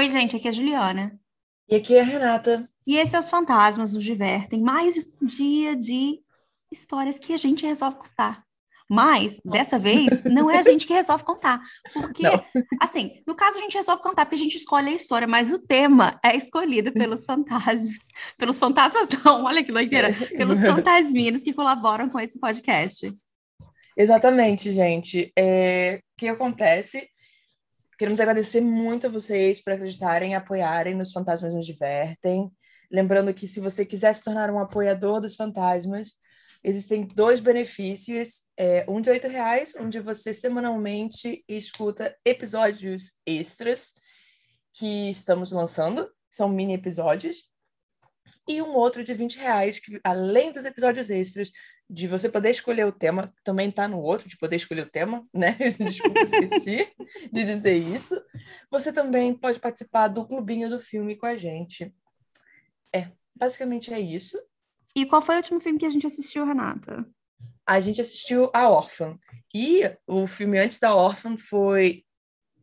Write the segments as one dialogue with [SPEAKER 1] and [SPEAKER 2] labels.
[SPEAKER 1] Oi, gente, aqui é a Juliana.
[SPEAKER 2] E aqui é a Renata.
[SPEAKER 1] E esse é Os Fantasmas Nos Divertem. Mais um dia de histórias que a gente resolve contar. Mas, dessa vez, não é a gente que resolve contar. Porque,
[SPEAKER 2] Não.
[SPEAKER 1] assim, no caso a gente resolve contar porque a gente escolhe a história, mas o tema é escolhido pelos fantasmas. Pelos fantasmas, não, olha que doideira. Pelos fantasminos que colaboram com esse podcast.
[SPEAKER 2] Exatamente, gente. É, O que acontece? Queremos agradecer muito a vocês por acreditarem e apoiarem nos Fantasmas Nos Divertem. Lembrando que se você quiser se tornar um apoiador dos fantasmas, existem dois benefícios. É, um de R$ reais, onde você semanalmente escuta episódios extras que estamos lançando. São mini episódios. E um outro de 20 reais, que além dos episódios extras, de você poder escolher o tema, também está no outro, de poder escolher o tema, né? Desculpa, esqueci de dizer isso. Você também pode participar do clubinho do filme com a gente. É, basicamente é isso.
[SPEAKER 1] E qual foi o último filme que a gente assistiu, Renata?
[SPEAKER 2] A gente assistiu A Órfã. E o filme antes da Órfã foi.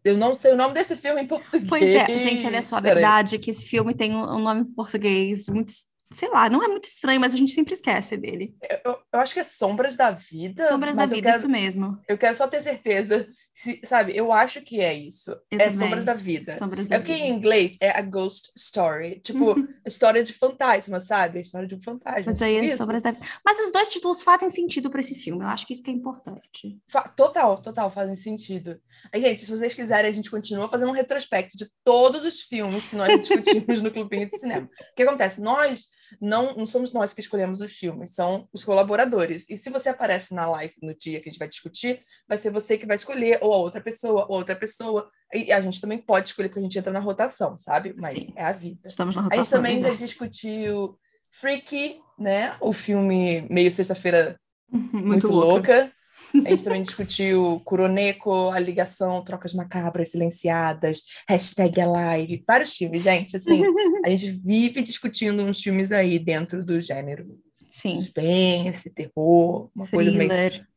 [SPEAKER 2] Eu não sei o nome desse filme em português.
[SPEAKER 1] Pois é, gente, olha só, a verdade é que esse filme tem um um nome em português muito, sei lá, não é muito estranho, mas a gente sempre esquece dele.
[SPEAKER 2] Eu, eu- acho que é Sombras da Vida.
[SPEAKER 1] Sombras da Vida,
[SPEAKER 2] quero-
[SPEAKER 1] isso mesmo.
[SPEAKER 2] Eu quero só ter certeza. se- sabe, eu acho que é isso.
[SPEAKER 1] Eu
[SPEAKER 2] é
[SPEAKER 1] também.
[SPEAKER 2] Sombras da Vida.
[SPEAKER 1] Sombras da
[SPEAKER 2] É porque
[SPEAKER 1] Vida.
[SPEAKER 2] em inglês é a ghost story. Tipo, história de fantasma, sabe? A história de um fantasma.
[SPEAKER 1] Mas aí é
[SPEAKER 2] Isso.
[SPEAKER 1] Sombras da Vida. Mas os dois títulos fazem sentido para esse filme, eu acho que isso que é importante.
[SPEAKER 2] Fa- Total, total, fazem sentido. Aí, gente, se vocês quiserem, a gente continua fazendo um retrospecto de todos os filmes que nós discutimos no Clubinho de Cinema. O que acontece? Nós não, não somos nós que escolhemos os filmes, são os colaboradores. E se você aparece na live no dia que a gente vai discutir, vai ser você que vai escolher, ou a outra pessoa, ou outra pessoa. E a gente também pode escolher, porque a gente entra na rotação, sabe? Mas
[SPEAKER 1] Sim.
[SPEAKER 2] é a vida.
[SPEAKER 1] Estamos na
[SPEAKER 2] A gente
[SPEAKER 1] rotação.
[SPEAKER 2] também
[SPEAKER 1] né?
[SPEAKER 2] já discutiu Freaky, né? O filme meio sexta-feira muito, louca. A gente também discutiu Kuroneko, A Ligação, Trocas Macabras Silenciadas, Hashtag Alive, vários filmes, gente. Assim, a gente vive discutindo uns filmes aí dentro do gênero.
[SPEAKER 1] Sim.
[SPEAKER 2] Suspense, terror, uma coisa meio
[SPEAKER 1] Thriller.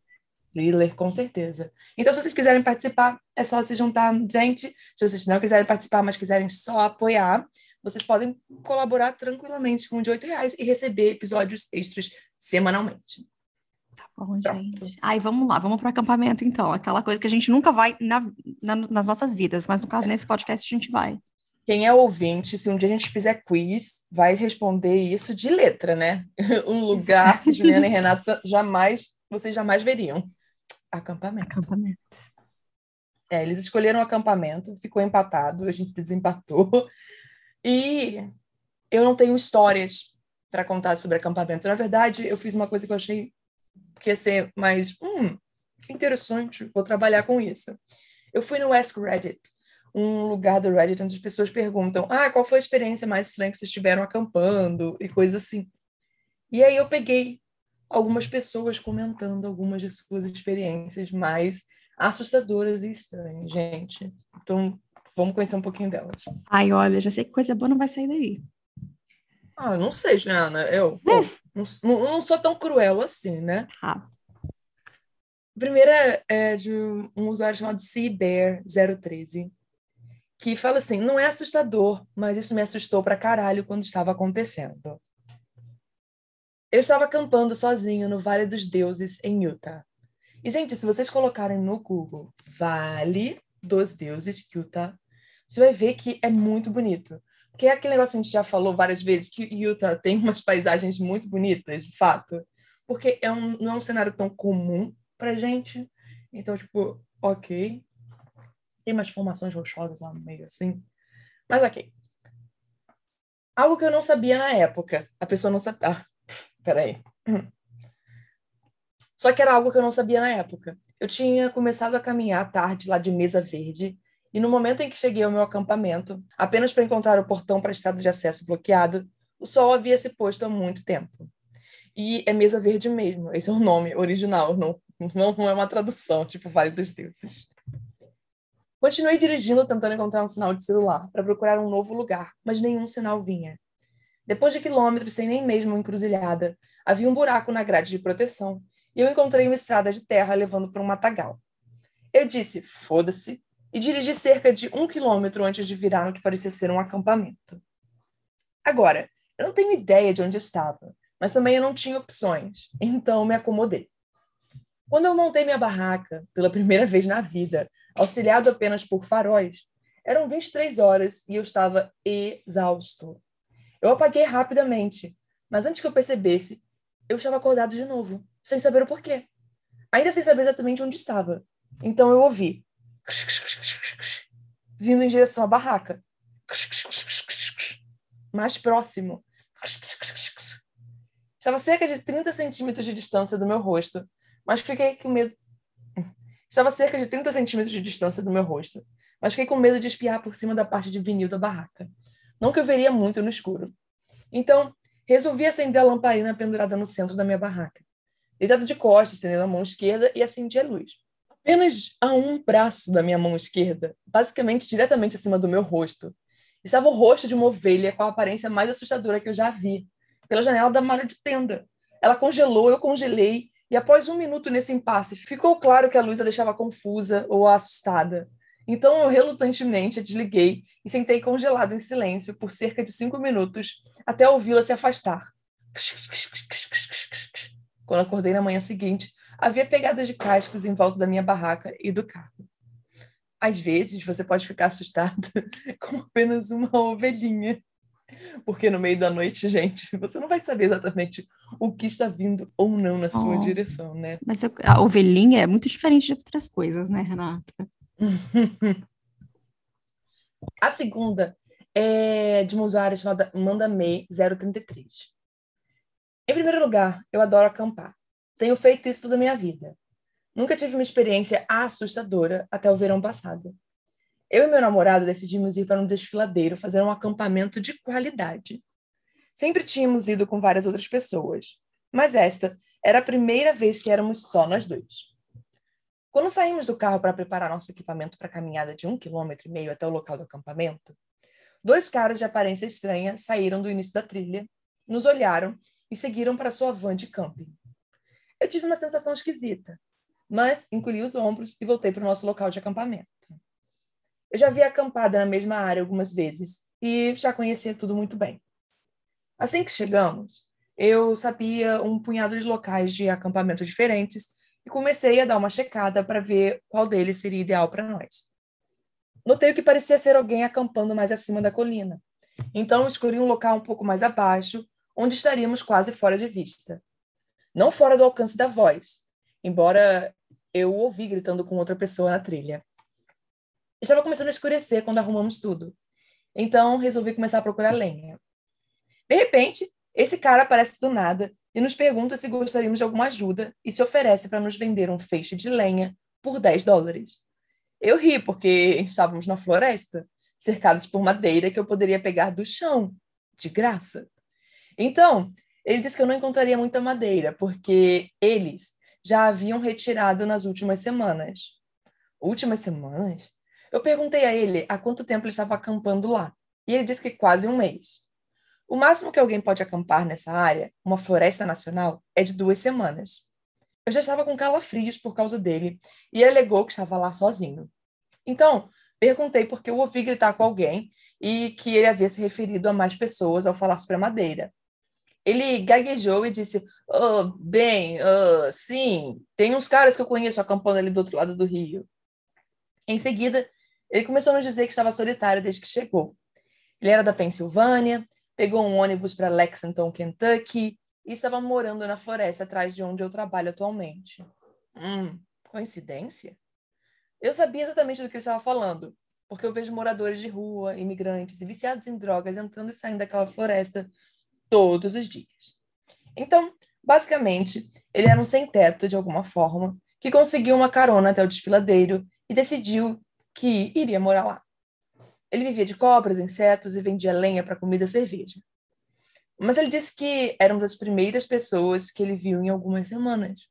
[SPEAKER 2] thriller, com certeza. Então, se vocês quiserem participar, é só se juntar, gente. Se vocês não quiserem participar, mas quiserem só apoiar, vocês podem colaborar tranquilamente com de R$ reais e receber episódios extras semanalmente.
[SPEAKER 1] Bom, gente. Aí vamos lá, vamos para o acampamento então. Aquela coisa que a gente nunca vai na- na- nas nossas vidas, mas no caso nesse podcast a gente vai.
[SPEAKER 2] Quem é ouvinte, se um dia a gente fizer quiz, vai responder isso de letra, né? Um lugar que Juliana e Renata jamais, vocês jamais veriam. Acampamento.
[SPEAKER 1] Acampamento.
[SPEAKER 2] É, eles escolheram o acampamento, ficou empatado, a gente desempatou. E eu não tenho histórias para contar sobre acampamento. Na verdade, eu fiz uma coisa que eu achei que ia ser mais, hum, que interessante, vou trabalhar com isso. Eu fui no Ask Reddit, um lugar do Reddit onde as pessoas perguntam: "Ah, qual foi a experiência mais estranha que vocês tiveram acampando?" e coisas assim. E aí eu peguei algumas pessoas comentando algumas de suas experiências mais assustadoras e estranhas, gente. Então, vamos conhecer um pouquinho delas.
[SPEAKER 1] Ai, olha, já sei que coisa boa não vai sair daí.
[SPEAKER 2] Ah, não sei, Juliana. Eu pô, não, não- sou tão cruel assim, né?
[SPEAKER 1] Tá.
[SPEAKER 2] A primeira é de um usuário chamado SeaBear013, que fala assim: não é assustador, mas isso me assustou pra caralho quando estava acontecendo. Eu estava acampando sozinho no Vale dos Deuses, em Utah. E, gente, se vocês colocarem no Google Vale dos Deuses, Utah, você vai ver que é muito bonito. Porque é aquele negócio que a gente já falou várias vezes, que Utah tem umas paisagens muito bonitas, de fato. Porque é um, não é um cenário tão comum pra gente. Então, tipo, ok. Tem umas formações rochosas lá no meio, assim. Mas ok. Algo que eu não sabia na época. A pessoa não sabia. Ah, peraí. Só que era algo que eu não sabia na época. Eu tinha começado a caminhar à tarde lá de Mesa Verde, e no momento em que cheguei ao meu acampamento, apenas para encontrar o portão para a estrada de acesso bloqueado, o sol havia se posto há muito tempo. E é Mesa Verde mesmo, esse é o nome original, não, não, é uma tradução, tipo Vale dos Deuses. Continuei dirigindo, tentando encontrar um sinal de celular para procurar um novo lugar, mas nenhum sinal vinha. Depois de quilômetros, sem nem mesmo uma encruzilhada, havia um buraco na grade de proteção e eu encontrei uma estrada de terra levando para um matagal. Eu disse, foda-se, e dirigi cerca de um quilômetro antes de virar no que parecia ser um acampamento. Agora, eu não tenho ideia de onde eu estava, mas também eu não tinha opções, então me acomodei. Quando eu montei minha barraca, pela primeira vez na vida, auxiliado apenas por faróis, eram 23 horas e eu estava exausto. Eu apaguei rapidamente, mas antes que eu percebesse, eu estava acordado de novo, sem saber o porquê. Ainda sem saber exatamente onde estava. Então eu ouvi vindo em direção à barraca. Mais próximo. Estava cerca de 30 centímetros de distância do meu rosto, mas fiquei com medo. Estava cerca de 30 centímetros de distância do meu rosto, mas fiquei com medo de espiar por cima da parte de vinil da barraca. Não que eu veria muito no escuro. Então, resolvi acender a lamparina pendurada no centro da minha barraca. Deitado de costas, estendendo a mão esquerda e acendi a luz apenas a um braço da minha mão esquerda, basicamente diretamente acima do meu rosto, estava o rosto de uma ovelha com a aparência mais assustadora que eu já vi, pela janela da malha de tenda. Ela congelou, eu congelei, e após um minuto nesse impasse, ficou claro que a luz a deixava confusa ou assustada. Então eu relutantemente a desliguei e sentei congelado em silêncio por cerca de cinco minutos até ouvi-la se afastar. Quando acordei na manhã seguinte, havia pegadas de cascos em volta da minha barraca e do carro. Às vezes você pode ficar assustado com apenas uma ovelhinha. Porque no meio da noite, gente, você não vai saber exatamente o que está vindo ou não na sua oh, direção, né?
[SPEAKER 1] Mas a ovelhinha é muito diferente de outras coisas, né, Renata?
[SPEAKER 2] a segunda é de uma usuária chamada Manda May 033. Em primeiro lugar, eu adoro acampar. Tenho feito isso toda a minha vida. Nunca tive uma experiência assustadora até o verão passado. Eu e meu namorado decidimos ir para um desfiladeiro fazer um acampamento de qualidade. Sempre tínhamos ido com várias outras pessoas, mas esta era a primeira vez que éramos só nós dois. Quando saímos do carro para preparar nosso equipamento para a caminhada de um quilômetro e meio até o local do acampamento, dois caras de aparência estranha saíram do início da trilha, nos olharam e seguiram para sua van de camping. Eu tive uma sensação esquisita, mas encolhi os ombros e voltei para o nosso local de acampamento. Eu já havia acampado na mesma área algumas vezes e já conhecia tudo muito bem. Assim que chegamos, eu sabia um punhado de locais de acampamento diferentes e comecei a dar uma checada para ver qual deles seria ideal para nós. Notei que parecia ser alguém acampando mais acima da colina, então escolhi um local um pouco mais abaixo, onde estaríamos quase fora de vista não fora do alcance da voz, embora eu ouvi gritando com outra pessoa na trilha. Estava começando a escurecer quando arrumamos tudo, então resolvi começar a procurar lenha. De repente, esse cara aparece do nada e nos pergunta se gostaríamos de alguma ajuda e se oferece para nos vender um feixe de lenha por 10 dólares. Eu ri porque estávamos na floresta, cercados por madeira que eu poderia pegar do chão, de graça. Então, ele disse que eu não encontraria muita madeira, porque eles já haviam retirado nas últimas semanas. Últimas semanas? Eu perguntei a ele há quanto tempo ele estava acampando lá, e ele disse que quase um mês. O máximo que alguém pode acampar nessa área, uma floresta nacional, é de duas semanas. Eu já estava com calafrios por causa dele, e ele alegou que estava lá sozinho. Então, perguntei por que eu ouvi gritar com alguém e que ele havia se referido a mais pessoas ao falar sobre a madeira. Ele gaguejou e disse: oh, Bem, uh, sim, tem uns caras que eu conheço acampando ali do outro lado do rio. Em seguida, ele começou a nos dizer que estava solitário desde que chegou. Ele era da Pensilvânia, pegou um ônibus para Lexington, Kentucky, e estava morando na floresta atrás de onde eu trabalho atualmente. Hum, coincidência? Eu sabia exatamente do que ele estava falando, porque eu vejo moradores de rua, imigrantes e viciados em drogas entrando e saindo daquela floresta todos os dias. Então, basicamente, ele era um sem-teto de alguma forma, que conseguiu uma carona até o desfiladeiro e decidiu que iria morar lá. Ele vivia de cobras, insetos e vendia lenha para comida e cerveja. Mas ele disse que era uma das primeiras pessoas que ele viu em algumas semanas.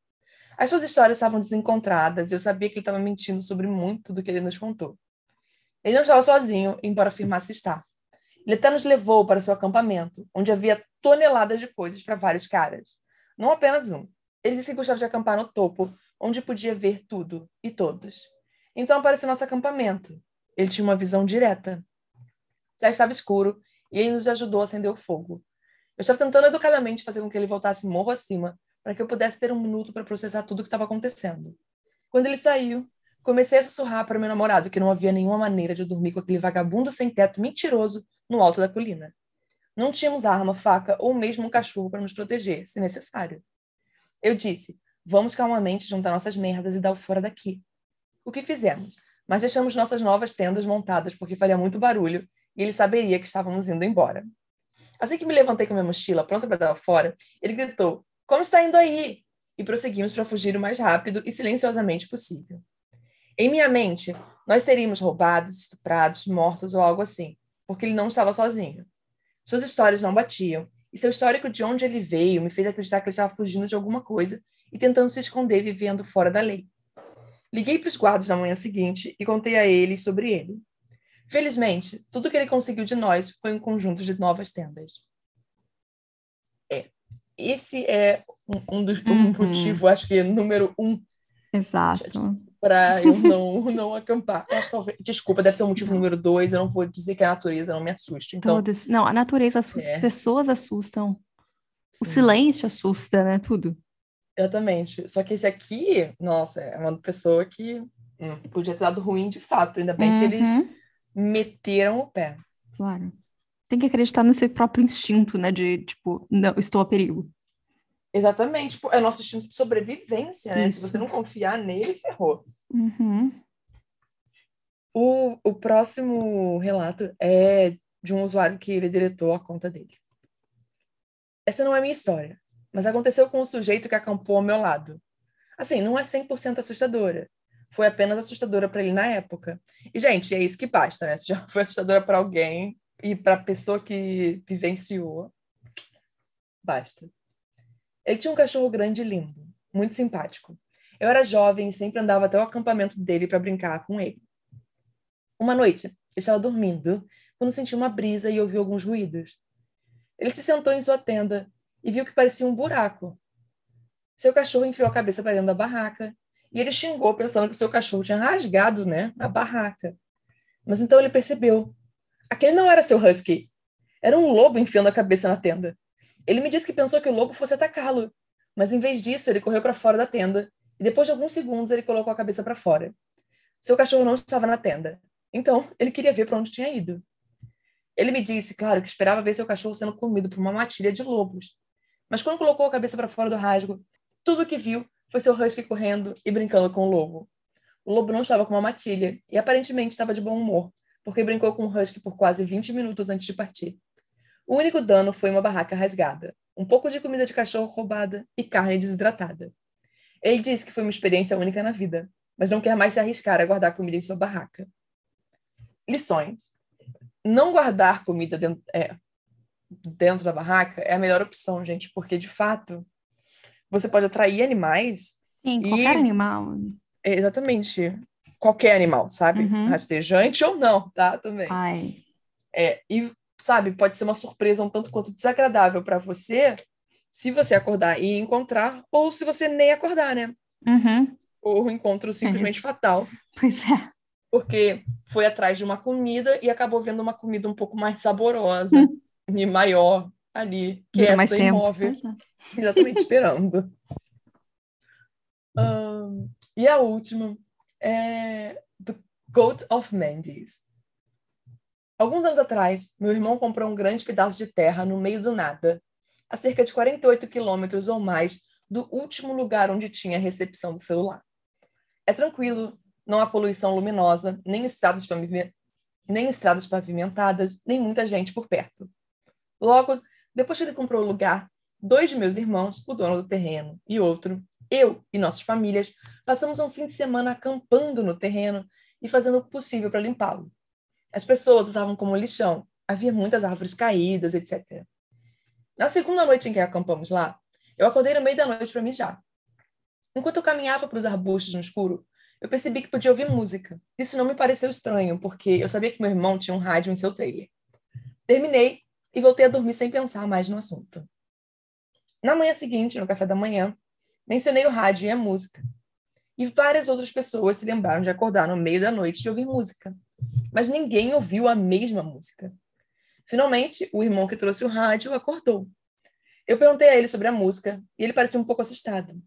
[SPEAKER 2] As suas histórias estavam desencontradas e eu sabia que ele estava mentindo sobre muito do que ele nos contou. Ele não estava sozinho, embora afirmasse estar. Ele até nos levou para seu acampamento, onde havia toneladas de coisas para vários caras. Não apenas um. Ele disse que gostava de acampar no topo, onde podia ver tudo e todos. Então apareceu nosso acampamento. Ele tinha uma visão direta. Já estava escuro e ele nos ajudou a acender o fogo. Eu estava tentando educadamente fazer com que ele voltasse morro acima, para que eu pudesse ter um minuto para processar tudo o que estava acontecendo. Quando ele saiu, comecei a sussurrar para meu namorado que não havia nenhuma maneira de eu dormir com aquele vagabundo sem teto mentiroso no alto da colina. Não tínhamos arma, faca ou mesmo um cachorro para nos proteger, se necessário. Eu disse: vamos calmamente juntar nossas merdas e dar o fora daqui. O que fizemos? Mas deixamos nossas novas tendas montadas porque faria muito barulho e ele saberia que estávamos indo embora. Assim que me levantei com minha mochila, pronta para dar fora, ele gritou: Como está indo aí? E prosseguimos para fugir o mais rápido e silenciosamente possível. Em minha mente, nós seríamos roubados, estuprados, mortos ou algo assim, porque ele não estava sozinho. Suas histórias não batiam, e seu histórico de onde ele veio me fez acreditar que ele estava fugindo de alguma coisa e tentando se esconder vivendo fora da lei. Liguei para os guardas na manhã seguinte e contei a eles sobre ele. Felizmente, tudo que ele conseguiu de nós foi um conjunto de novas tendas. É. Esse é um, um dos uhum. um motivo, acho que número um.
[SPEAKER 1] Exato.
[SPEAKER 2] Para eu não, não acampar. Talvez, desculpa, deve ser o motivo número dois. Eu não vou dizer que a natureza não me assusta. Então,
[SPEAKER 1] Todos. Não, a natureza assusta, é. as pessoas assustam. Sim. O silêncio assusta, né? Tudo.
[SPEAKER 2] Exatamente. Só que esse aqui, nossa, é uma pessoa que hum, podia ter dado ruim de fato. Ainda bem uhum. que eles uhum meteram o pé.
[SPEAKER 1] Claro. Tem que acreditar no seu próprio instinto, né? De, tipo, não, estou a perigo.
[SPEAKER 2] Exatamente. Tipo, é nosso instinto de sobrevivência, né? Isso. Se você não confiar nele, ferrou.
[SPEAKER 1] Uhum.
[SPEAKER 2] O, o próximo relato é de um usuário que ele deletou a conta dele. Essa não é minha história, mas aconteceu com um sujeito que acampou ao meu lado. Assim, não é 100% assustadora, foi apenas assustadora para ele na época. E, gente, é isso que basta, né? Se já foi assustadora para alguém e para a pessoa que vivenciou, basta. Ele tinha um cachorro grande e lindo, muito simpático. Eu era jovem e sempre andava até o acampamento dele para brincar com ele. Uma noite, eu estava dormindo quando senti uma brisa e ouvi alguns ruídos. Ele se sentou em sua tenda e viu que parecia um buraco. Seu cachorro enfiou a cabeça para dentro da barraca e ele xingou, pensando que seu cachorro tinha rasgado né, a barraca. Mas então ele percebeu. Aquele não era seu husky. Era um lobo enfiando a cabeça na tenda. Ele me disse que pensou que o lobo fosse atacá-lo. Mas em vez disso, ele correu para fora da tenda. E depois de alguns segundos, ele colocou a cabeça para fora. Seu cachorro não estava na tenda. Então, ele queria ver para onde tinha ido. Ele me disse, claro, que esperava ver seu cachorro sendo comido por uma matilha de lobos. Mas quando colocou a cabeça para fora do rasgo, tudo o que viu foi seu husky correndo e brincando com o lobo. O lobo não estava com uma matilha e aparentemente estava de bom humor, porque brincou com o husky por quase 20 minutos antes de partir. O único dano foi uma barraca rasgada, um pouco de comida de cachorro roubada e carne desidratada. Ele disse que foi uma experiência única na vida, mas não quer mais se arriscar a guardar comida em sua barraca. Lições. Não guardar comida dentro, é, dentro da barraca é a melhor opção, gente, porque de fato você pode atrair animais.
[SPEAKER 1] Sim, e... qualquer animal.
[SPEAKER 2] Exatamente. Qualquer animal, sabe? Uhum. Rastejante ou não, tá? Também.
[SPEAKER 1] Ai.
[SPEAKER 2] É, e, sabe, pode ser uma surpresa um tanto quanto desagradável para você se você acordar e encontrar, ou se você nem acordar, né?
[SPEAKER 1] Uhum.
[SPEAKER 2] Ou o encontro simplesmente é fatal.
[SPEAKER 1] Pois é.
[SPEAKER 2] Porque foi atrás de uma comida e acabou vendo uma comida um pouco mais saborosa e maior ali, quieta, mais tempo. imóvel. É. Exatamente, esperando. Um, e a última é The Goat of Mendes. Alguns anos atrás, meu irmão comprou um grande pedaço de terra no meio do nada, a cerca de 48 quilômetros ou mais do último lugar onde tinha recepção do celular. É tranquilo, não há poluição luminosa, nem estradas, nem estradas pavimentadas, nem muita gente por perto. Logo, depois que ele comprou o lugar, dois de meus irmãos, o dono do terreno, e outro, eu e nossas famílias, passamos um fim de semana acampando no terreno e fazendo o possível para limpá-lo. As pessoas usavam como lixão, havia muitas árvores caídas, etc. Na segunda noite em que acampamos lá, eu acordei no meio da noite para mijar. Enquanto eu caminhava para os arbustos no escuro, eu percebi que podia ouvir música. Isso não me pareceu estranho, porque eu sabia que meu irmão tinha um rádio em seu trailer. Terminei e voltei a dormir sem pensar mais no assunto. Na manhã seguinte, no café da manhã, mencionei o rádio e a música. e várias outras pessoas se lembraram de acordar no meio da noite e ouvir música. Mas ninguém ouviu a mesma música. Finalmente, o irmão que trouxe o rádio acordou. Eu perguntei a ele sobre a música e ele parecia um pouco assustado.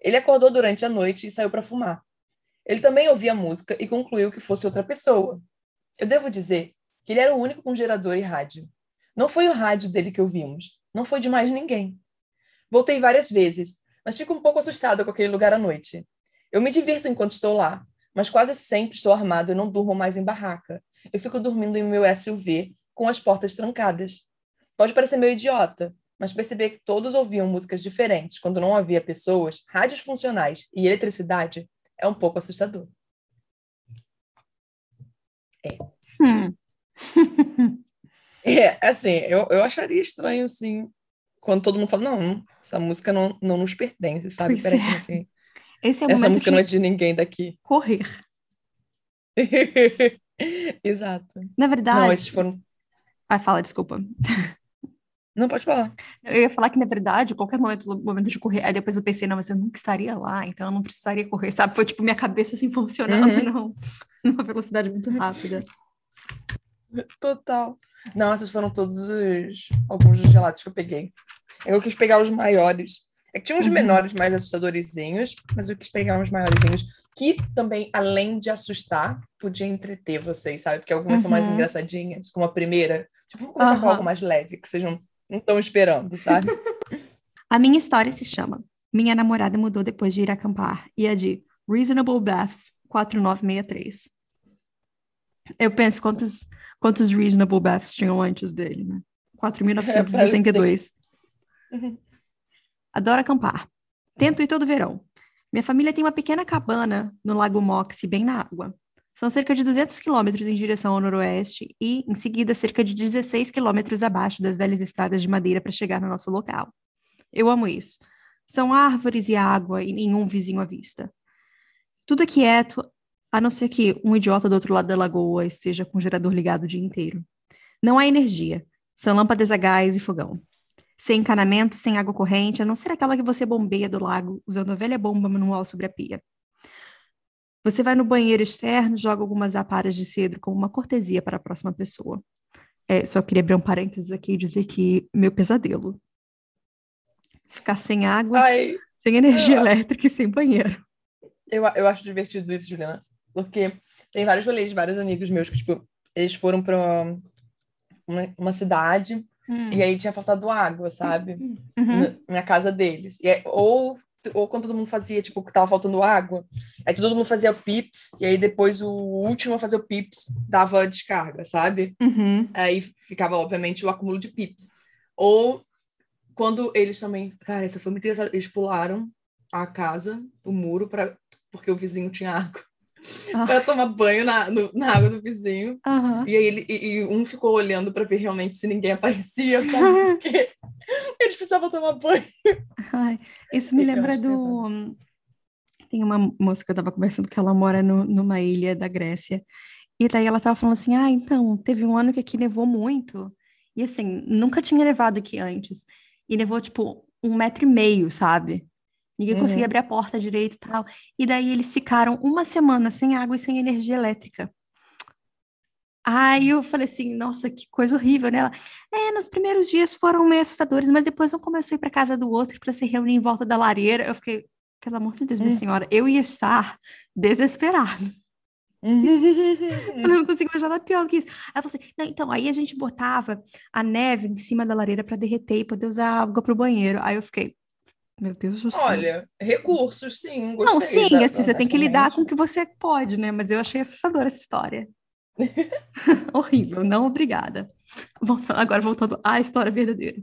[SPEAKER 2] Ele acordou durante a noite e saiu para fumar. Ele também ouvia a música e concluiu que fosse outra pessoa. Eu devo dizer que ele era o único com gerador e rádio. Não foi o rádio dele que ouvimos, não foi de mais ninguém. Voltei várias vezes, mas fico um pouco assustada com aquele lugar à noite. Eu me divirto enquanto estou lá, mas quase sempre estou armado e não durmo mais em barraca. Eu fico dormindo em meu SUV com as portas trancadas. Pode parecer meio idiota, mas perceber que todos ouviam músicas diferentes quando não havia pessoas, rádios funcionais e eletricidade é um pouco assustador. É. Hum. é, assim, eu, eu acharia estranho, assim, quando todo mundo fala, não, essa música não, não nos pertence, sabe? Peraí, é. assim,
[SPEAKER 1] Esse é o
[SPEAKER 2] essa música não é de ninguém daqui.
[SPEAKER 1] Correr.
[SPEAKER 2] Exato.
[SPEAKER 1] Na verdade...
[SPEAKER 2] Não, esses foram...
[SPEAKER 1] Ah, fala, desculpa.
[SPEAKER 2] Não, pode falar.
[SPEAKER 1] Eu ia falar que, na verdade, qualquer momento, momento de correr, aí depois eu pensei, não, mas eu nunca estaria lá, então eu não precisaria correr, sabe? Foi tipo minha cabeça assim funcionando uhum. não, numa velocidade muito rápida.
[SPEAKER 2] Total. Não, esses foram todos os alguns dos relatos que eu peguei. Eu quis pegar os maiores. É que tinha uns uhum. menores mais assustadorzinhos, mas eu quis pegar uns maiorzinhos que também, além de assustar, podia entreter vocês, sabe? Porque algumas uhum. são mais uhum. engraçadinhas, como a primeira. Tipo, vamos começar com algo mais leve, que sejam não estão esperando, sabe?
[SPEAKER 1] a minha história se chama Minha namorada mudou depois de ir acampar e é de Reasonable Beth 4963. Eu penso quantos, quantos Reasonable Beths tinham antes dele, né? 4.962. É, Adoro acampar. Tento ir todo verão. Minha família tem uma pequena cabana no Lago Moxie, bem na água. São cerca de 200 quilômetros em direção ao noroeste e, em seguida, cerca de 16 quilômetros abaixo das velhas estradas de madeira para chegar no nosso local. Eu amo isso. São árvores e água e nenhum vizinho à vista. Tudo é quieto, a não ser que um idiota do outro lado da lagoa esteja com o gerador ligado o dia inteiro. Não há energia. São lâmpadas a gás e fogão. Sem encanamento, sem água corrente, a não ser aquela que você bombeia do lago usando a velha bomba manual sobre a pia. Você vai no banheiro externo, joga algumas aparas de cedro como uma cortesia para a próxima pessoa. É, só queria abrir um parênteses aqui e dizer que meu pesadelo. Ficar sem água, Ai, sem energia eu... elétrica e sem banheiro.
[SPEAKER 2] Eu, eu acho divertido isso, Juliana. Porque tem vários rolês de vários amigos meus que, tipo, eles foram para uma, uma, cidade hum. e aí tinha faltado água, sabe? Uhum. Na, na casa deles. E, ou ou quando todo mundo fazia, tipo, que tava faltando água, aí todo mundo fazia pips, e aí depois o último a fazer o pips dava descarga, sabe?
[SPEAKER 1] Uhum.
[SPEAKER 2] Aí ficava, obviamente, o acúmulo de pips. Ou quando eles também, cara, essa foi muito engraçada, eles pularam a casa, o muro, pra, porque o vizinho tinha água. Ah. para tomar banho na, no, na água do vizinho.
[SPEAKER 1] Uhum.
[SPEAKER 2] E aí ele, e, e um ficou olhando para ver realmente se ninguém aparecia, sabe? Porque eles precisavam tomar banho.
[SPEAKER 1] Ai, isso me lembra do. Tem uma moça que eu tava conversando que ela mora no, numa ilha da Grécia. E daí ela tava falando assim: ah, então, teve um ano que aqui nevou muito. E assim, nunca tinha nevado aqui antes. E nevou, tipo, um metro e meio, sabe? Ninguém uhum. conseguia abrir a porta direito e tal. E daí eles ficaram uma semana sem água e sem energia elétrica. Aí eu falei assim, nossa, que coisa horrível, né? Ela, é, nos primeiros dias foram meio assustadores, mas depois um começou a ir para casa do outro para se reunir em volta da lareira. Eu fiquei, pelo amor de Deus, minha hum. senhora, eu ia estar desesperado. eu não consigo imaginar nada pior do que isso. Ela falou assim: então, aí a gente botava a neve em cima da lareira para derreter e poder usar água para o banheiro. Aí eu fiquei, meu Deus do céu.
[SPEAKER 2] Olha, recursos, sim.
[SPEAKER 1] não, sim, assim, você tem que lidar com o que você pode, né? Mas eu achei assustadora essa história. Horrível, não obrigada. Voltando, agora voltando à história verdadeira.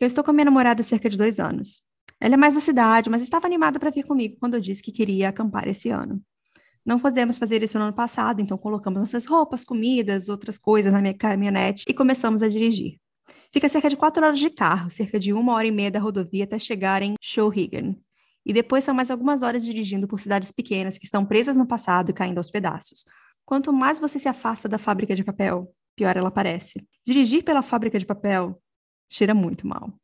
[SPEAKER 1] Eu estou com a minha namorada há cerca de dois anos. Ela é mais da cidade, mas estava animada para vir comigo quando eu disse que queria acampar esse ano. Não podemos fazer isso no ano passado, então colocamos nossas roupas, comidas, outras coisas na minha caminhonete e começamos a dirigir. Fica cerca de quatro horas de carro, cerca de uma hora e meia da rodovia até chegar em Shawinigan, e depois são mais algumas horas dirigindo por cidades pequenas que estão presas no passado e caindo aos pedaços. Quanto mais você se afasta da fábrica de papel, pior ela parece. Dirigir pela fábrica de papel cheira muito mal.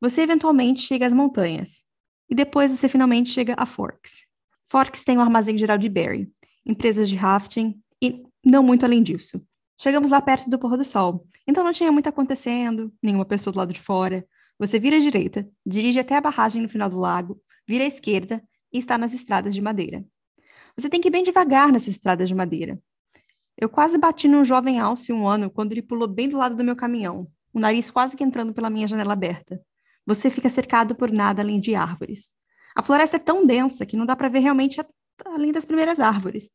[SPEAKER 1] Você eventualmente chega às montanhas. E depois você finalmente chega a Forks. Forks tem um armazém geral de berry, empresas de rafting e não muito além disso. Chegamos lá perto do pôr do sol, então não tinha muito acontecendo, nenhuma pessoa do lado de fora. Você vira à direita, dirige até a barragem no final do lago, vira à esquerda e está nas estradas de madeira. Você tem que ir bem devagar nessas estradas de madeira. Eu quase bati num jovem alce um ano quando ele pulou bem do lado do meu caminhão, o nariz quase que entrando pela minha janela aberta. Você fica cercado por nada além de árvores. A floresta é tão densa que não dá para ver realmente além das primeiras árvores,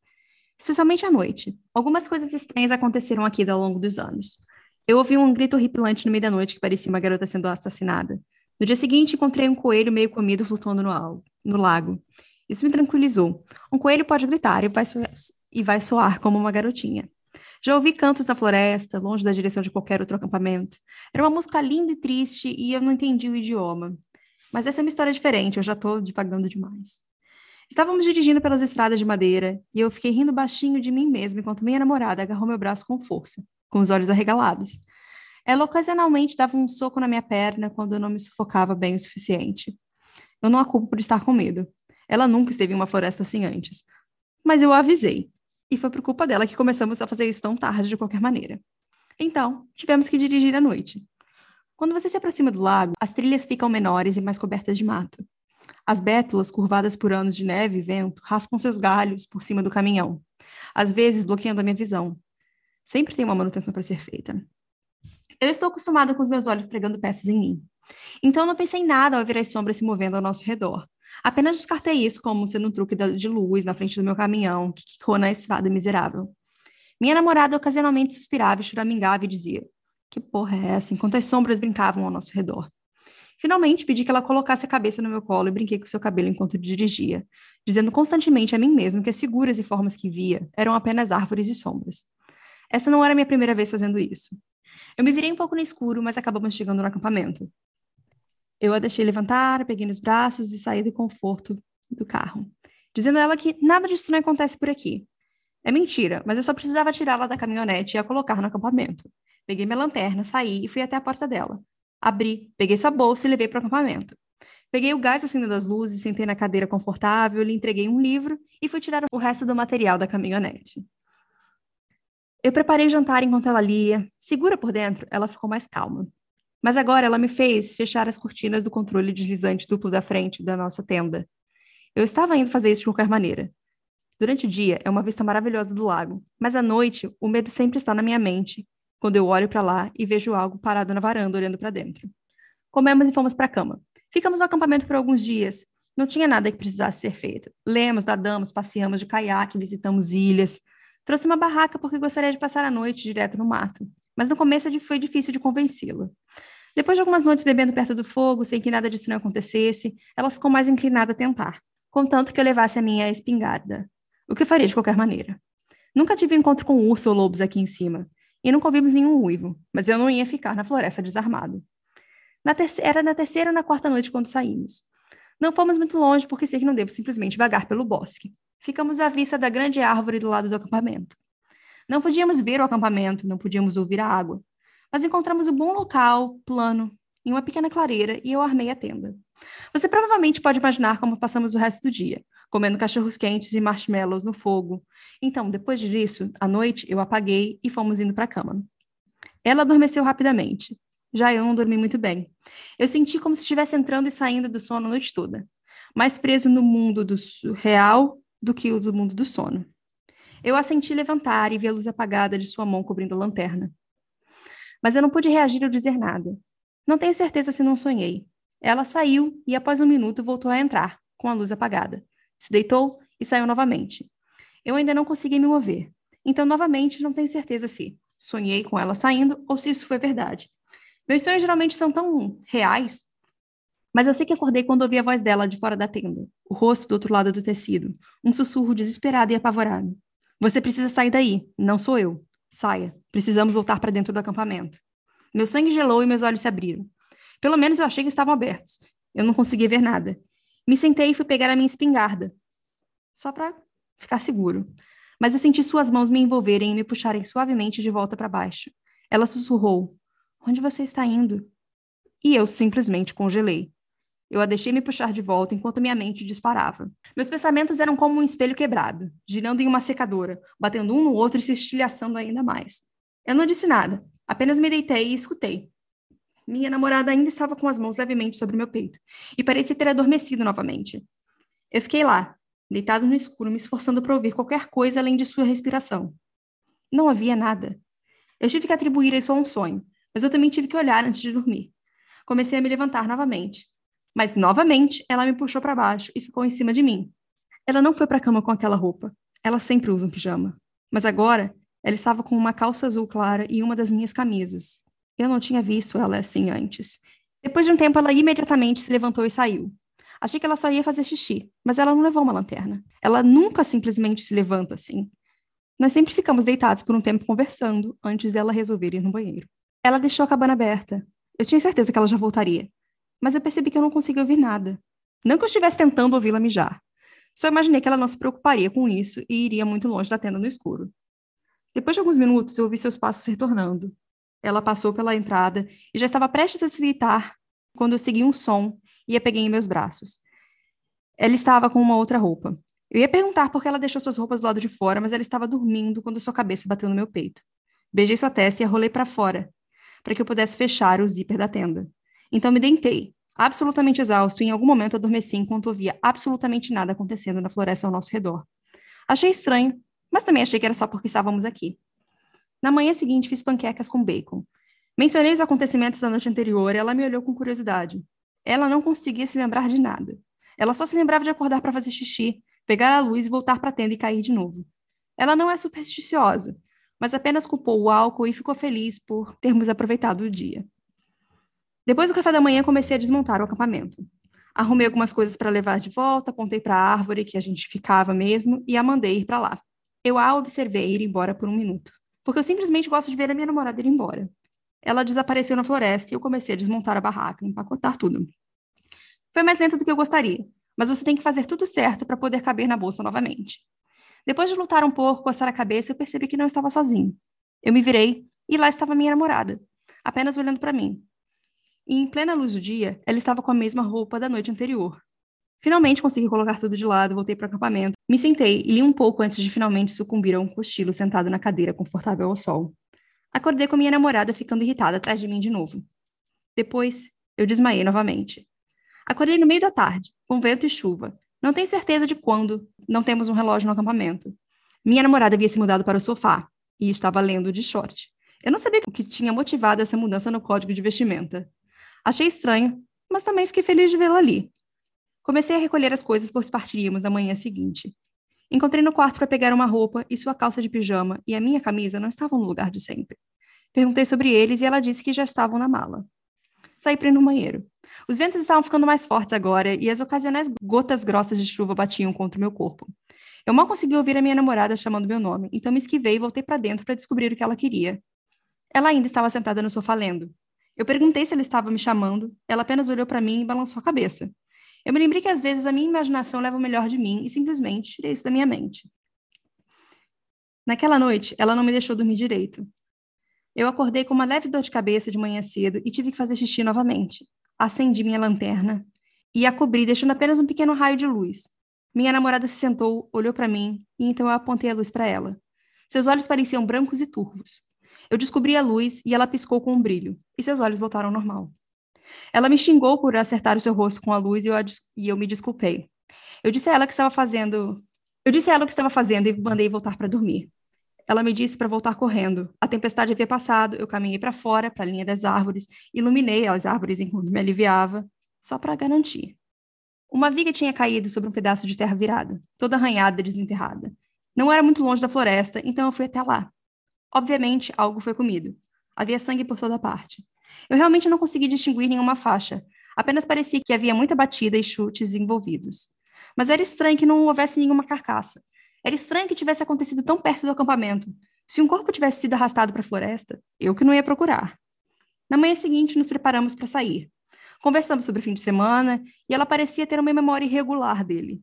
[SPEAKER 1] especialmente à noite. Algumas coisas estranhas aconteceram aqui ao longo dos anos. Eu ouvi um grito horripilante no meio da noite que parecia uma garota sendo assassinada. No dia seguinte, encontrei um coelho meio comido flutuando no, no lago. Isso me tranquilizou. Um coelho pode gritar e vai, e vai soar como uma garotinha. Já ouvi cantos na floresta, longe da direção de qualquer outro acampamento. Era uma música linda e triste e eu não entendi o idioma. Mas essa é uma história diferente, eu já estou divagando demais. Estávamos dirigindo pelas estradas de madeira e eu fiquei rindo baixinho de mim mesmo enquanto minha namorada agarrou meu braço com força, com os olhos arregalados. Ela ocasionalmente dava um soco na minha perna quando eu não me sufocava bem o suficiente. Eu não a culpo por estar com medo. Ela nunca esteve em uma floresta assim antes. Mas eu a avisei. E foi por culpa dela que começamos a fazer isso tão tarde de qualquer maneira. Então, tivemos que dirigir à noite. Quando você se aproxima do lago, as trilhas ficam menores e mais cobertas de mato. As bétulas, curvadas por anos de neve e vento, raspam seus galhos por cima do caminhão, às vezes bloqueando a minha visão. Sempre tem uma manutenção para ser feita. Eu estou acostumada com os meus olhos pregando peças em mim. Então não pensei em nada ao ver as sombras se movendo ao nosso redor. Apenas descartei isso como sendo um truque de luz na frente do meu caminhão, que quicou na estrada miserável. Minha namorada ocasionalmente suspirava e choramingava e dizia: que porra é essa? Enquanto as sombras brincavam ao nosso redor. Finalmente, pedi que ela colocasse a cabeça no meu colo e brinquei com seu cabelo enquanto dirigia, dizendo constantemente a mim mesmo que as figuras e formas que via eram apenas árvores e sombras. Essa não era a minha primeira vez fazendo isso. Eu me virei um pouco no escuro, mas acabamos chegando no acampamento. Eu a deixei levantar, peguei nos braços e saí do conforto do carro, dizendo a ela que nada de estranho acontece por aqui. É mentira, mas eu só precisava tirá-la da caminhonete e a colocar no acampamento. Peguei minha lanterna, saí e fui até a porta dela. Abri, peguei sua bolsa e levei para o acampamento. Peguei o gás acendendo as luzes, sentei na cadeira confortável, lhe entreguei um livro e fui tirar o resto do material da caminhonete. Eu preparei jantar enquanto ela lia. Segura por dentro, ela ficou mais calma. Mas agora ela me fez fechar as cortinas do controle deslizante duplo da frente da nossa tenda. Eu estava indo fazer isso de qualquer maneira. Durante o dia é uma vista maravilhosa do lago, mas à noite o medo sempre está na minha mente quando eu olho para lá e vejo algo parado na varanda olhando para dentro. Comemos e fomos para a cama. Ficamos no acampamento por alguns dias. Não tinha nada que precisasse ser feito. Lemos, nadamos, passeamos de caiaque, visitamos ilhas. Trouxe uma barraca porque gostaria de passar a noite direto no mato. Mas no começo foi difícil de convencê-la. Depois de algumas noites bebendo perto do fogo, sem que nada de estranho acontecesse, ela ficou mais inclinada a tentar, contanto que eu levasse a minha espingarda, o que eu faria de qualquer maneira. Nunca tive encontro com urso ou lobos aqui em cima, e nunca ouvimos nenhum uivo, mas eu não ia ficar na floresta desarmado. Na era na terceira ou na quarta noite quando saímos. Não fomos muito longe porque sei que não devo simplesmente vagar pelo bosque. Ficamos à vista da grande árvore do lado do acampamento. Não podíamos ver o acampamento, não podíamos ouvir a água, mas encontramos um bom local, plano, em uma pequena clareira e eu armei a tenda. Você provavelmente pode imaginar como passamos o resto do dia, comendo cachorros quentes e marshmallows no fogo. Então, depois disso, à noite, eu apaguei e fomos indo para a cama. Ela adormeceu rapidamente. Já eu não dormi muito bem. Eu senti como se estivesse entrando e saindo do sono a noite toda, mais preso no mundo do real do que o do mundo do sono. Eu a senti levantar e vi a luz apagada de sua mão cobrindo a lanterna. Mas eu não pude reagir ou dizer nada. Não tenho certeza se não sonhei. Ela saiu e, após um minuto, voltou a entrar, com a luz apagada se deitou e saiu novamente. Eu ainda não consegui me mover. Então, novamente, não tenho certeza se sonhei com ela saindo ou se isso foi verdade. Meus sonhos geralmente são tão reais, mas eu sei que acordei quando ouvi a voz dela de fora da tenda, o rosto do outro lado do tecido, um sussurro desesperado e apavorado. Você precisa sair daí, não sou eu. Saia. Precisamos voltar para dentro do acampamento. Meu sangue gelou e meus olhos se abriram. Pelo menos eu achei que estavam abertos. Eu não conseguia ver nada. Me sentei e fui pegar a minha espingarda, só para ficar seguro. Mas eu senti suas mãos me envolverem e me puxarem suavemente de volta para baixo. Ela sussurrou: Onde você está indo? E eu simplesmente congelei. Eu a deixei me puxar de volta enquanto minha mente disparava. Meus pensamentos eram como um espelho quebrado, girando em uma secadora, batendo um no outro e se estilhaçando ainda mais. Eu não disse nada, apenas me deitei e escutei. Minha namorada ainda estava com as mãos levemente sobre meu peito e parecia ter adormecido novamente. Eu fiquei lá, deitado no escuro, me esforçando para ouvir qualquer coisa além de sua respiração. Não havia nada. Eu tive que atribuir isso a um sonho, mas eu também tive que olhar antes de dormir. Comecei a me levantar novamente, mas novamente ela me puxou para baixo e ficou em cima de mim. Ela não foi para a cama com aquela roupa. Ela sempre usa um pijama. Mas agora ela estava com uma calça azul clara e uma das minhas camisas. Eu não tinha visto ela assim antes. Depois de um tempo, ela imediatamente se levantou e saiu. Achei que ela só ia fazer xixi, mas ela não levou uma lanterna. Ela nunca simplesmente se levanta assim. Nós sempre ficamos deitados por um tempo conversando antes dela resolver ir no banheiro. Ela deixou a cabana aberta. Eu tinha certeza que ela já voltaria. Mas eu percebi que eu não conseguia ouvir nada. Não que eu estivesse tentando ouvi-la mijar. Só imaginei que ela não se preocuparia com isso e iria muito longe da tenda no escuro. Depois de alguns minutos, eu ouvi seus passos retornando. Ela passou pela entrada e já estava prestes a se deitar quando eu segui um som e a peguei em meus braços. Ela estava com uma outra roupa. Eu ia perguntar por que ela deixou suas roupas do lado de fora, mas ela estava dormindo quando sua cabeça bateu no meu peito. Beijei sua testa e a rolei para fora, para que eu pudesse fechar o zíper da tenda. Então me deitei, absolutamente exausto, e em algum momento adormeci enquanto ouvia absolutamente nada acontecendo na floresta ao nosso redor. Achei estranho, mas também achei que era só porque estávamos aqui. Na manhã seguinte, fiz panquecas com bacon. Mencionei os acontecimentos da noite anterior e ela me olhou com curiosidade. Ela não conseguia se lembrar de nada. Ela só se lembrava de acordar para fazer xixi, pegar a luz e voltar para a tenda e cair de novo. Ela não é supersticiosa, mas apenas culpou o álcool e ficou feliz por termos aproveitado o dia. Depois do café da manhã, comecei a desmontar o acampamento. Arrumei algumas coisas para levar de volta, apontei para a árvore que a gente ficava mesmo e a mandei ir para lá. Eu a observei ir embora por um minuto, porque eu simplesmente gosto de ver a minha namorada ir embora. Ela desapareceu na floresta e eu comecei a desmontar a barraca, empacotar tudo. Foi mais lento do que eu gostaria, mas você tem que fazer tudo certo para poder caber na bolsa novamente. Depois de lutar um pouco, coçar a cabeça, eu percebi que não estava sozinho. Eu me virei e lá estava minha namorada, apenas olhando para mim. E em plena luz do dia, ela estava com a mesma roupa da noite anterior. Finalmente consegui colocar tudo de lado, voltei para o acampamento, me sentei e li um pouco antes de finalmente sucumbir a um cochilo sentado na cadeira confortável ao sol. Acordei com minha namorada ficando irritada atrás de mim de novo. Depois, eu desmaiei novamente. Acordei no meio da tarde, com vento e chuva. Não tenho certeza de quando, não temos um relógio no acampamento. Minha namorada havia se mudado para o sofá e estava lendo de short. Eu não sabia o que tinha motivado essa mudança no código de vestimenta. Achei estranho, mas também fiquei feliz de vê-la ali. Comecei a recolher as coisas, pois partiríamos na manhã seguinte. Encontrei no quarto para pegar uma roupa e sua calça de pijama e a minha camisa não estavam no lugar de sempre. Perguntei sobre eles e ela disse que já estavam na mala. Saí para ir no banheiro. Os ventos estavam ficando mais fortes agora e as ocasionais gotas grossas de chuva batiam contra o meu corpo. Eu mal consegui ouvir a minha namorada chamando meu nome, então me esquivei e voltei para dentro para descobrir o que ela queria. Ela ainda estava sentada no sofá lendo. Eu perguntei se ela estava me chamando, ela apenas olhou para mim e balançou a cabeça. Eu me lembrei que às vezes a minha imaginação leva o melhor de mim e simplesmente tirei isso da minha mente. Naquela noite, ela não me deixou dormir direito. Eu acordei com uma leve dor de cabeça de manhã cedo e tive que fazer xixi novamente. Acendi minha lanterna e a cobri, deixando apenas um pequeno raio de luz. Minha namorada se sentou, olhou para mim e então eu apontei a luz para ela. Seus olhos pareciam brancos e turvos. Eu descobri a luz e ela piscou com um brilho, e seus olhos voltaram ao normal. Ela me xingou por acertar o seu rosto com a luz e eu, e eu me desculpei. Eu disse a ela que estava fazendo. Eu disse a ela o que estava fazendo e mandei voltar para dormir. Ela me disse para voltar correndo. A tempestade havia passado, eu caminhei para fora, para a linha das árvores, iluminei as árvores enquanto me aliviava, só para garantir. Uma viga tinha caído sobre um pedaço de terra virada, toda arranhada e desenterrada. Não era muito longe da floresta, então eu fui até lá. Obviamente, algo foi comido. Havia sangue por toda parte. Eu realmente não consegui distinguir nenhuma faixa, apenas parecia que havia muita batida e chutes envolvidos. Mas era estranho que não houvesse nenhuma carcaça. Era estranho que tivesse acontecido tão perto do acampamento. Se um corpo tivesse sido arrastado para a floresta, eu que não ia procurar. Na manhã seguinte, nos preparamos para sair. Conversamos sobre o fim de semana e ela parecia ter uma memória irregular dele.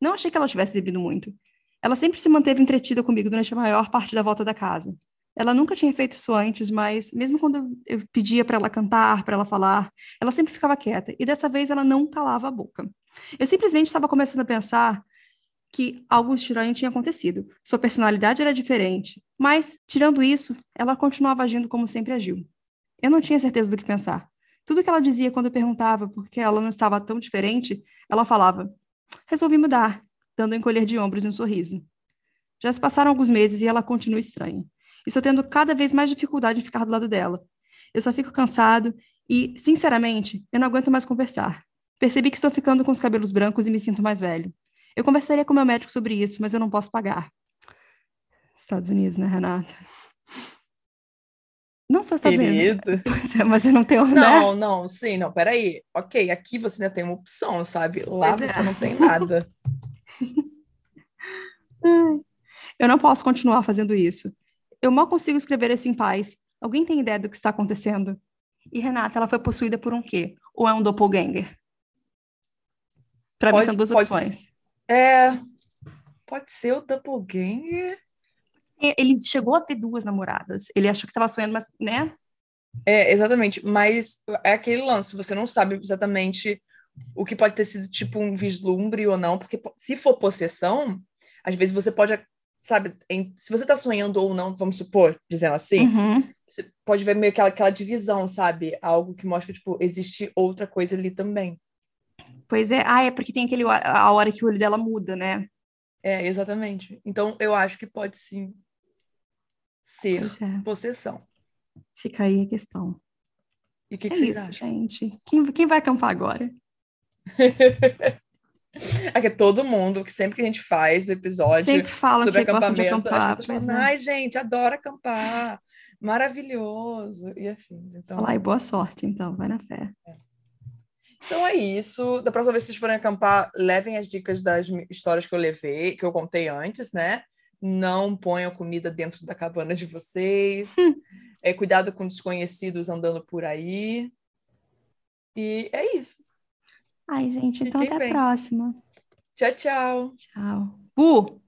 [SPEAKER 1] Não achei que ela tivesse bebido muito. Ela sempre se manteve entretida comigo durante a maior parte da volta da casa. Ela nunca tinha feito isso antes, mas mesmo quando eu pedia para ela cantar, para ela falar, ela sempre ficava quieta. E dessa vez ela não calava a boca. Eu simplesmente estava começando a pensar que algo estranho tinha acontecido. Sua personalidade era diferente, mas, tirando isso, ela continuava agindo como sempre agiu. Eu não tinha certeza do que pensar. Tudo que ela dizia quando eu perguntava por que ela não estava tão diferente, ela falava: Resolvi mudar, dando um encolher de ombros e um sorriso. Já se passaram alguns meses e ela continua estranha. Estou tendo cada vez mais dificuldade em ficar do lado dela. Eu só fico cansado e, sinceramente, eu não aguento mais conversar. Percebi que estou ficando com os cabelos brancos e me sinto mais velho. Eu conversaria com meu médico sobre isso, mas eu não posso pagar. Estados Unidos, né, Renata? Não sou Estados Querido. Unidos. Mas eu não tenho.
[SPEAKER 2] Não, né? não, sim, não, peraí. Ok, aqui você ainda tem uma opção, sabe? Lá pois você é. não tem nada.
[SPEAKER 1] eu não posso continuar fazendo isso. Eu mal consigo escrever isso em paz. Alguém tem ideia do que está acontecendo? E Renata, ela foi possuída por um quê? Ou é um doppelganger? Para mim são duas opções.
[SPEAKER 2] É, pode ser o doppelganger.
[SPEAKER 1] É, ele chegou a ter duas namoradas. Ele achou que estava sonhando, mas, né?
[SPEAKER 2] É, exatamente. Mas é aquele lance, você não sabe exatamente o que pode ter sido tipo um vislumbre ou não, porque se for possessão, às vezes você pode, sabe, em, se você tá sonhando ou não, vamos supor, dizendo assim,
[SPEAKER 1] uhum.
[SPEAKER 2] você pode ver meio aquela, aquela divisão, sabe? Algo que mostra, tipo, existe outra coisa ali também.
[SPEAKER 1] Pois é, ah, é porque tem aquele a hora que o olho dela muda, né?
[SPEAKER 2] É, exatamente. Então eu acho que pode sim ser é. possessão.
[SPEAKER 1] Fica aí a questão.
[SPEAKER 2] E o que,
[SPEAKER 1] é
[SPEAKER 2] que
[SPEAKER 1] isso, acham? gente. Quem, quem vai acampar agora?
[SPEAKER 2] Aqui é todo mundo, que sempre que a gente faz o episódio
[SPEAKER 1] sempre fala sobre que acampamento, acampar,
[SPEAKER 2] as pessoas falam, é. ai, gente, adoro acampar, maravilhoso, e afins. Então...
[SPEAKER 1] Fala aí, boa sorte, então, vai na fé.
[SPEAKER 2] É. Então é isso. Da próxima vez que vocês forem acampar, levem as dicas das histórias que eu levei, que eu contei antes, né? Não ponham comida dentro da cabana de vocês. é, cuidado com desconhecidos andando por aí. E é isso.
[SPEAKER 1] Ai, gente, então Fiquem até bem. a próxima.
[SPEAKER 2] Tchau, tchau.
[SPEAKER 1] Tchau. Uh!